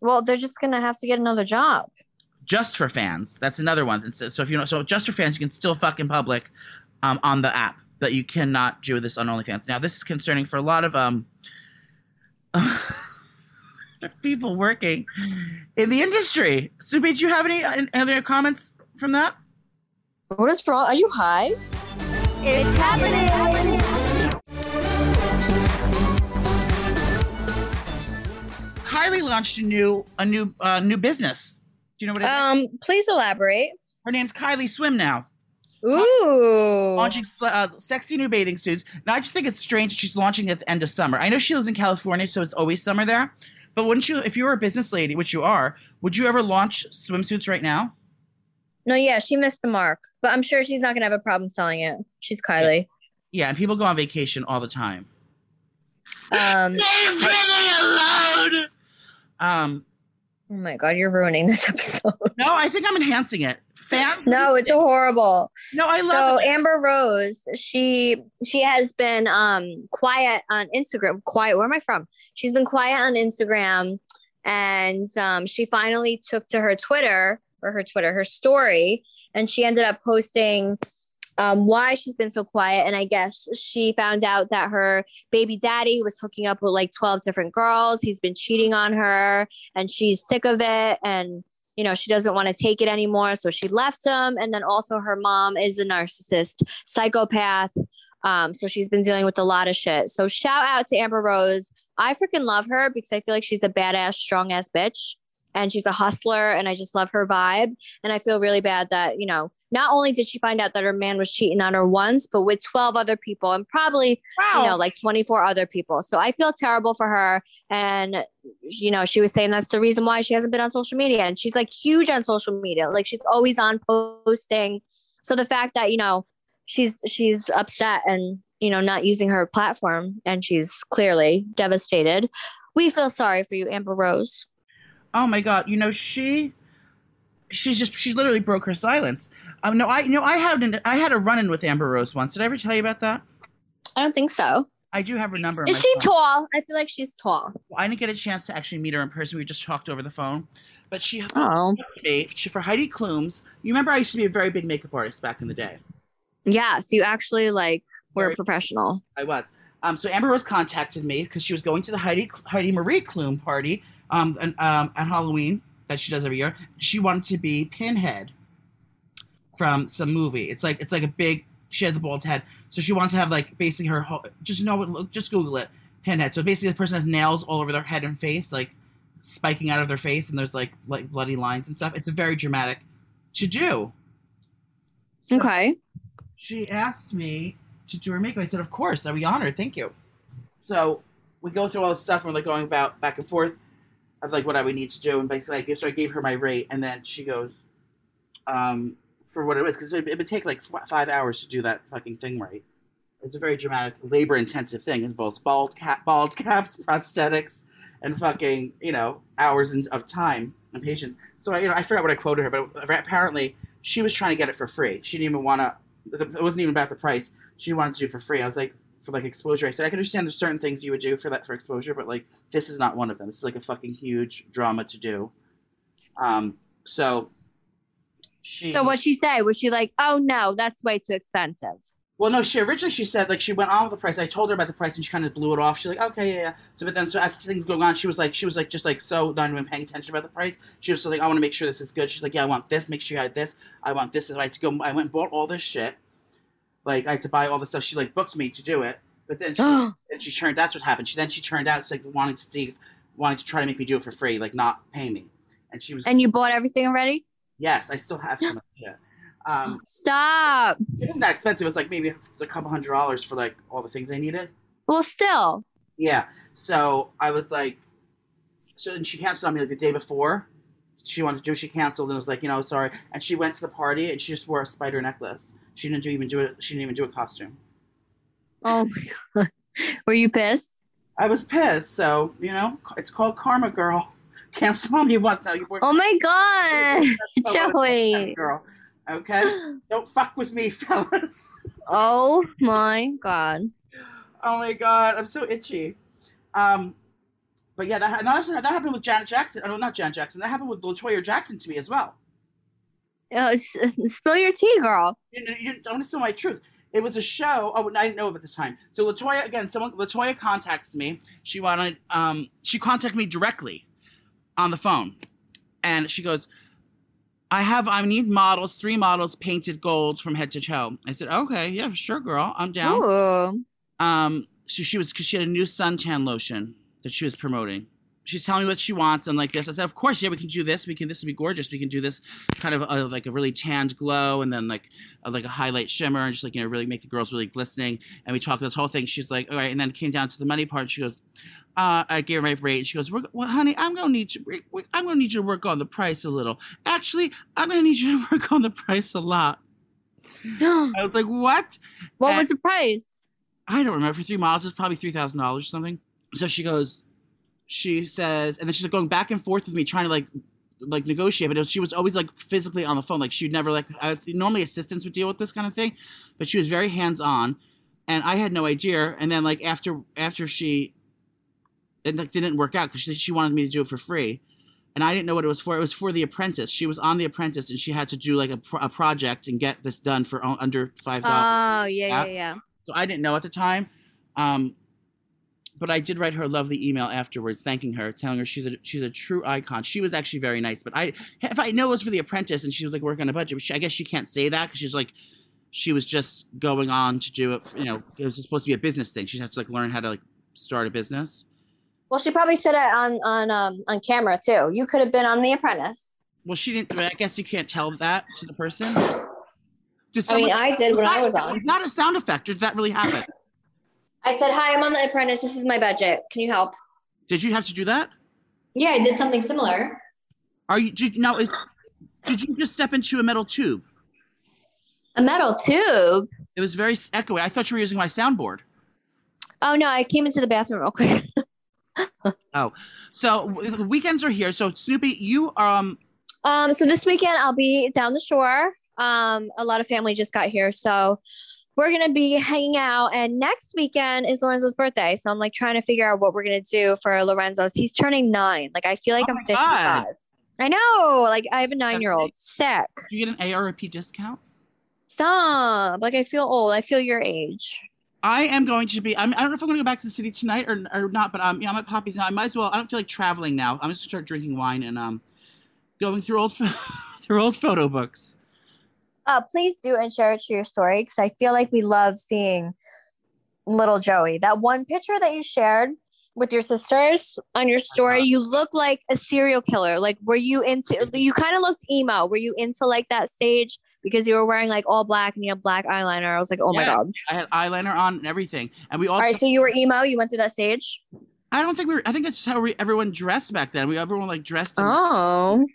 well, they're just gonna have to get another job. just for fans. That's another one. So, so if you know, so just for fans, you can still fuck in public um, on the app, but you cannot do this on OnlyFans. Now, this is concerning for a lot of um <laughs> people working in the industry. Subi, do you have any any other comments from that? What is wrong? Are you high? It's happening. Kylie launched a new a new uh, new business. Do you know what it is? Um, please elaborate. Her name's Kylie Swim now. Ooh. launching uh, sexy new bathing suits. Now, I just think it's strange she's launching at the end of summer. I know she lives in California, so it's always summer there. But wouldn't you, if you were a business lady, which you are, would you ever launch swimsuits right now? No, yeah, she missed the mark, but I'm sure she's not gonna have a problem selling it. She's Kylie. Yeah, and people go on vacation all the time. Um, <laughs> Leave Britney alone. Um, oh my god, you're ruining this episode. <laughs> no, I think I'm enhancing it. Fan? no, it's horrible. No, I So love it. Amber Rose, she she has been um quiet on Instagram. Quiet. Where am I from? She's been quiet on Instagram, and um, she finally took to her Twitter or her Twitter, her story, and she ended up posting um, why she's been so quiet. And I guess she found out that her baby daddy was hooking up with like 12 different girls. He's been cheating on her and she's sick of it. And, you know, she doesn't want to take it anymore. So she left him. And then also her mom is a narcissist, psychopath. Um, so she's been dealing with a lot of shit. So shout out to Amber Rose. I freaking love her because I feel like she's a badass, strong ass bitch. And she's a hustler, and I just love her vibe. And I feel really bad that, you know, not only did she find out that her man was cheating on her once, but with 12 other people and probably, wow. you know, like 24 other people. So I feel terrible for her. And, you know, she was saying that's the reason why she hasn't been on social media. And she's like huge on social media. Like she's always on posting. So the fact that, you know, she's she's upset and, you know, not using her platform and she's clearly devastated. We feel sorry for you, Amber Rose. Oh my god, you know she, she's just she literally broke her silence. Um, no, I you know I had an, I had a run in with Amber Rose once. Did I ever tell you about that? I don't think so. I do have her number. Is she phone. tall? I feel like she's tall. I didn't get a chance to actually meet her in person. We just talked over the phone. But she Oh. me she, for Heidi Klum's. You remember I used to be a very big makeup artist back in the day. Yes, you actually like were Very- a professional. I was. Um, so Amber Rose contacted me because she was going to the Heidi Heidi Marie Klum party um, and, um, at Halloween that she does every year. She wanted to be Pinhead from some movie. It's like it's like a big. She had the bald head, so she wanted to have like basically her whole. Just know what. Look, just Google it. Pinhead. So basically, the person has nails all over their head and face, like spiking out of their face, and there's like like bloody lines and stuff. It's a very dramatic to do. So- Okay. she asked me to do her makeup. I said, "Of course, I'd be honored. Thank you." So we go through all this stuff. And we're like going about back and forth of like what I would need to do, and basically, so I gave her my rate, and then she goes, um, for what it was, because it, it would take like f- five hours to do that fucking thing right. It's a very dramatic, labor-intensive thing. It involves bald cap, bald <laughs> caps, prosthetics, and fucking you know hours of time and patience. So I, you know, I forgot what I quoted her, but apparently she was trying to get it for free. She didn't even want to. It wasn't even about the price. She wanted to do for free. I was like, for like exposure. I said I can understand there's certain things you would do for that for exposure, but like this is not one of them. This is like a fucking huge drama to do. Um. So. She. So what she say? Was she like, "Oh no, that's way too expensive"? Well, no, she originally she said like she went on with the price. I told her about the price and she kind of blew it off. She's like, okay, yeah, yeah. So, but then so as things going on, she was like, she was like just like so not even paying attention about the price. She was so like, I want to make sure this is good. She's like, yeah, I want this. Make sure you had this. I want this. And I had to go. I went and bought all this shit. Like I had to buy all the stuff. She like booked me to do it, but then she, <gasps> and she turned. That's what happened. She then she turned out. Like wanting to see, wanting to try to make me do it for free, like not pay me. And she was and you bought everything already? yes, I still have some of the shit. Um, <gasps> Stop. it wasn't that expensive. It was like maybe a couple hundred dollars for like all the things I needed. Well, still. Yeah. So I was like, so then she canceled on me like the day before. She wanted to do. She canceled and was like, you know, sorry. And she went to the party and she just wore a spider necklace. She didn't even do it. She didn't even do a costume. Oh my god. <laughs> Were you pissed? I was pissed. So you know, it's called karma, girl. <laughs> Cancel on me once now. You Oh my god, <laughs> Joey. girl. Okay. <gasps> Don't fuck with me, fellas. Oh my god. Oh my god, I'm so itchy. Um, but yeah, that, that happened with Janet Jackson. Oh, no, not Janet Jackson. That happened with La Toya Jackson to me as well. Uh, spill your tea, girl. You, you, you don't want to steal my truth. It was a show. Oh, I didn't know about this time. So La Toya again. Someone La Toya contacts me. She wanted. Um, she contacted me directly on the phone, and she goes, "I have. I need models. Three models painted gold from head to toe." I said, "Okay, yeah, sure, girl. I'm down." Ooh. Um, so she was because she had a new suntan lotion that she was promoting, she's telling me what she wants and like this. I said, of course, yeah, we can do this. We can this would be gorgeous. We can do this kind of uh, like a really tanned glow and then like a, like a highlight shimmer and just like you know really make the girls really glistening. And we talked this whole thing. She's like, all right, and then came down to the money part. She goes. Uh, I gave her my rate. And she goes, "Well, honey, I'm gonna need you. I'm gonna need you to work on the price a little. Actually, I'm gonna need you to <laughs> work on the price a lot." I was like, "What?" what Uh, was the price? I don't remember. For three miles, it's probably three thousand dollars or something. So she goes, she says, and then she's like going back and forth with me, trying to like, like negotiate. But was, she was always like physically on the phone. Like she'd never like. I, normally assistants would deal with this kind of thing, but she was very hands on, and I had no idea. And then like after after she, it like didn't work out because she, she wanted me to do it for free. And I didn't know what it was for. It was for The Apprentice. She was on The Apprentice, and she had to do like a, pro- a project and get this done for under five dollars. Oh, yeah, yeah, Yeah. yeah. So I didn't know at the time. Um, but I did write her a lovely email afterwards, thanking her, telling her she's a she's a true icon. She was actually very nice. But I, if I know it was for The Apprentice, and she was like working on a budget, she, I guess she can't say that because she's like, she was just going on to do it. You know, it was supposed to be a business thing. She has to like learn how to like start a business. Well, she probably said it on on um on camera too. You could have been on The Apprentice. Well, she didn't. I guess you can't tell that to the person. Did I mean, I did when I was on. It's not a sound effect. Did that really happen? I said, "Hi, I'm on The Apprentice. This is my budget. Can you help?" Did you have to do that? Yeah, I did something similar. Are you did, now? Is did you just step into a metal tube? A metal tube. It was very echoey. I thought you were using my soundboard. Oh no, I came into the bathroom real quick. <laughs> Oh, so weekends are here. So Snooki, you um Um, so this weekend I'll be down the shore. Um, a lot of family just got here, so we're gonna be hanging out. And next weekend is Lorenzo's birthday, so I'm like trying to figure out what we're gonna do for Lorenzo's. He's turning nine. Like I feel like Oh I'm 55. God. I know. Like I have a nine year old. Sick. do you get an ARP discount? Stop. Like I feel old. I feel your age. I am going to be. I'm, I don't know if I'm going to go back to the city tonight or, or not, but um, yeah, I'm at Poppy's now. I might as well. I don't feel like traveling now. I'm just gonna start drinking wine and um, going through old <laughs> through old photo books. Uh, please do and share it to your story because I feel like we love seeing little Joey. That one picture that you shared with your sisters on your story, you look like a serial killer. Like, were you into? You kind of looked emo. Were you into like that stage because you were wearing like all black and you have black eyeliner? I was like, oh my god. I had eyeliner on and everything, and we all. All right, so you were emo. You went through that stage. I don't think we. Were, I think that's how we, everyone dressed back then. We everyone like dressed. In, Oh,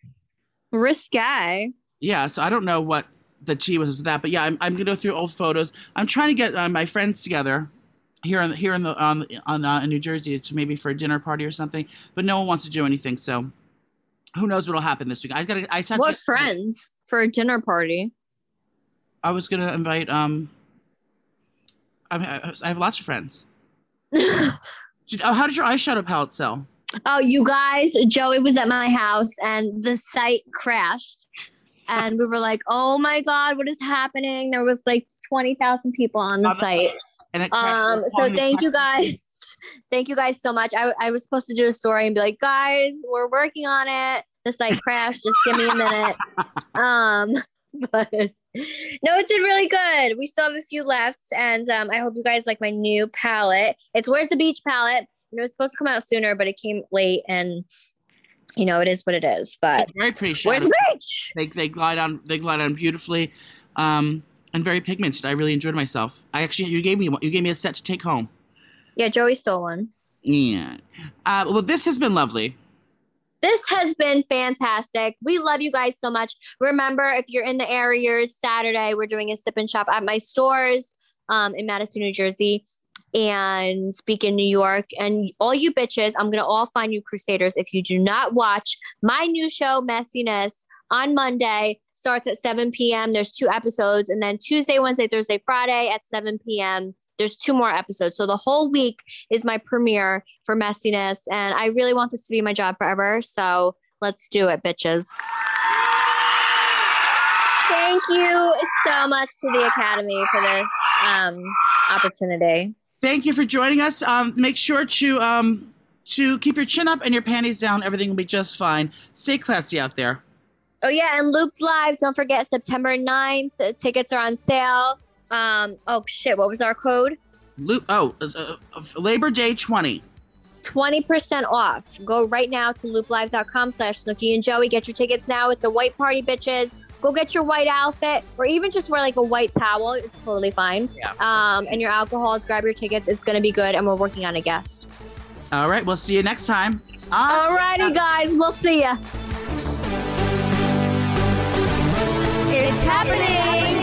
risque. Yeah, so I don't know what the tea was that, but yeah, I'm, I'm gonna go through old photos. I'm trying to get uh, my friends together here in here in the on on uh, in New Jersey to maybe for a dinner party or something, but no one wants to do anything. So who knows what'll happen this week? I got to I have What to, friends for a dinner party? I was gonna invite um. I, mean, I I have lots of friends. <laughs> Did, oh, how did your eyeshadow palette sell? Oh, you guys, Joey was at my house and the site crashed. And we were like, oh my God, what is happening? There was like 20,000 people on the On the site. And it. Um, so thank you guys. <laughs> Thank you guys so much. I, I was supposed to do a story and be like, guys, we're working on it. The site crashed. Just give me a minute. <laughs> Um, <laughs> but no, it did really good. We still have a few left, and um, I hope you guys like my new palette. It's Where's the Beach palette. And it was supposed to come out sooner, but it came late, and you know it is what it is. But very pretty. Where's shadow. the beach? They they glide on they glide on beautifully, um, and very pigmented. I really enjoyed myself. I actually you gave me one- you gave me a set to take home. Yeah, Joey stole one. Yeah. Uh, well, this has been lovely. This has been fantastic. We love you guys so much. Remember, if you're in the areas, Saturday we're doing a sip and shop at my stores um, in Madison, New Jersey, and speak in New York. And all you bitches, I'm gonna all find you crusaders if you do not watch my new show, Messyness. On Monday, starts at 7 p.m. There's two episodes, and then Tuesday, Wednesday, Thursday, Friday at 7 p.m. There's two more episodes. So the whole week is my premiere for Messyness. And I really want this to be my job forever. So let's do it, bitches. Thank you so much to the Academy for this um, opportunity. Thank you for joining us. Um, make sure to um, to keep your chin up and your panties down. Everything will be just fine. Stay classy out there. Oh, yeah. And Looped Live, don't forget September 9th. uh, Tickets are on sale. Um, oh, shit. What was our code? Loop. Oh, uh, uh, Labor Day twenty. 20% off. Go right now to looplive.com slash Snooki and Joey. Get your tickets now. It's a white party, bitches. Go get your white outfit or even just wear like a white towel. It's totally fine. Yeah. Um, and your alcohols, grab your tickets. It's going to be good. And we're working on a guest. All right, we'll see you next time. on- Alrighty, guys. We'll see ya. It's happening.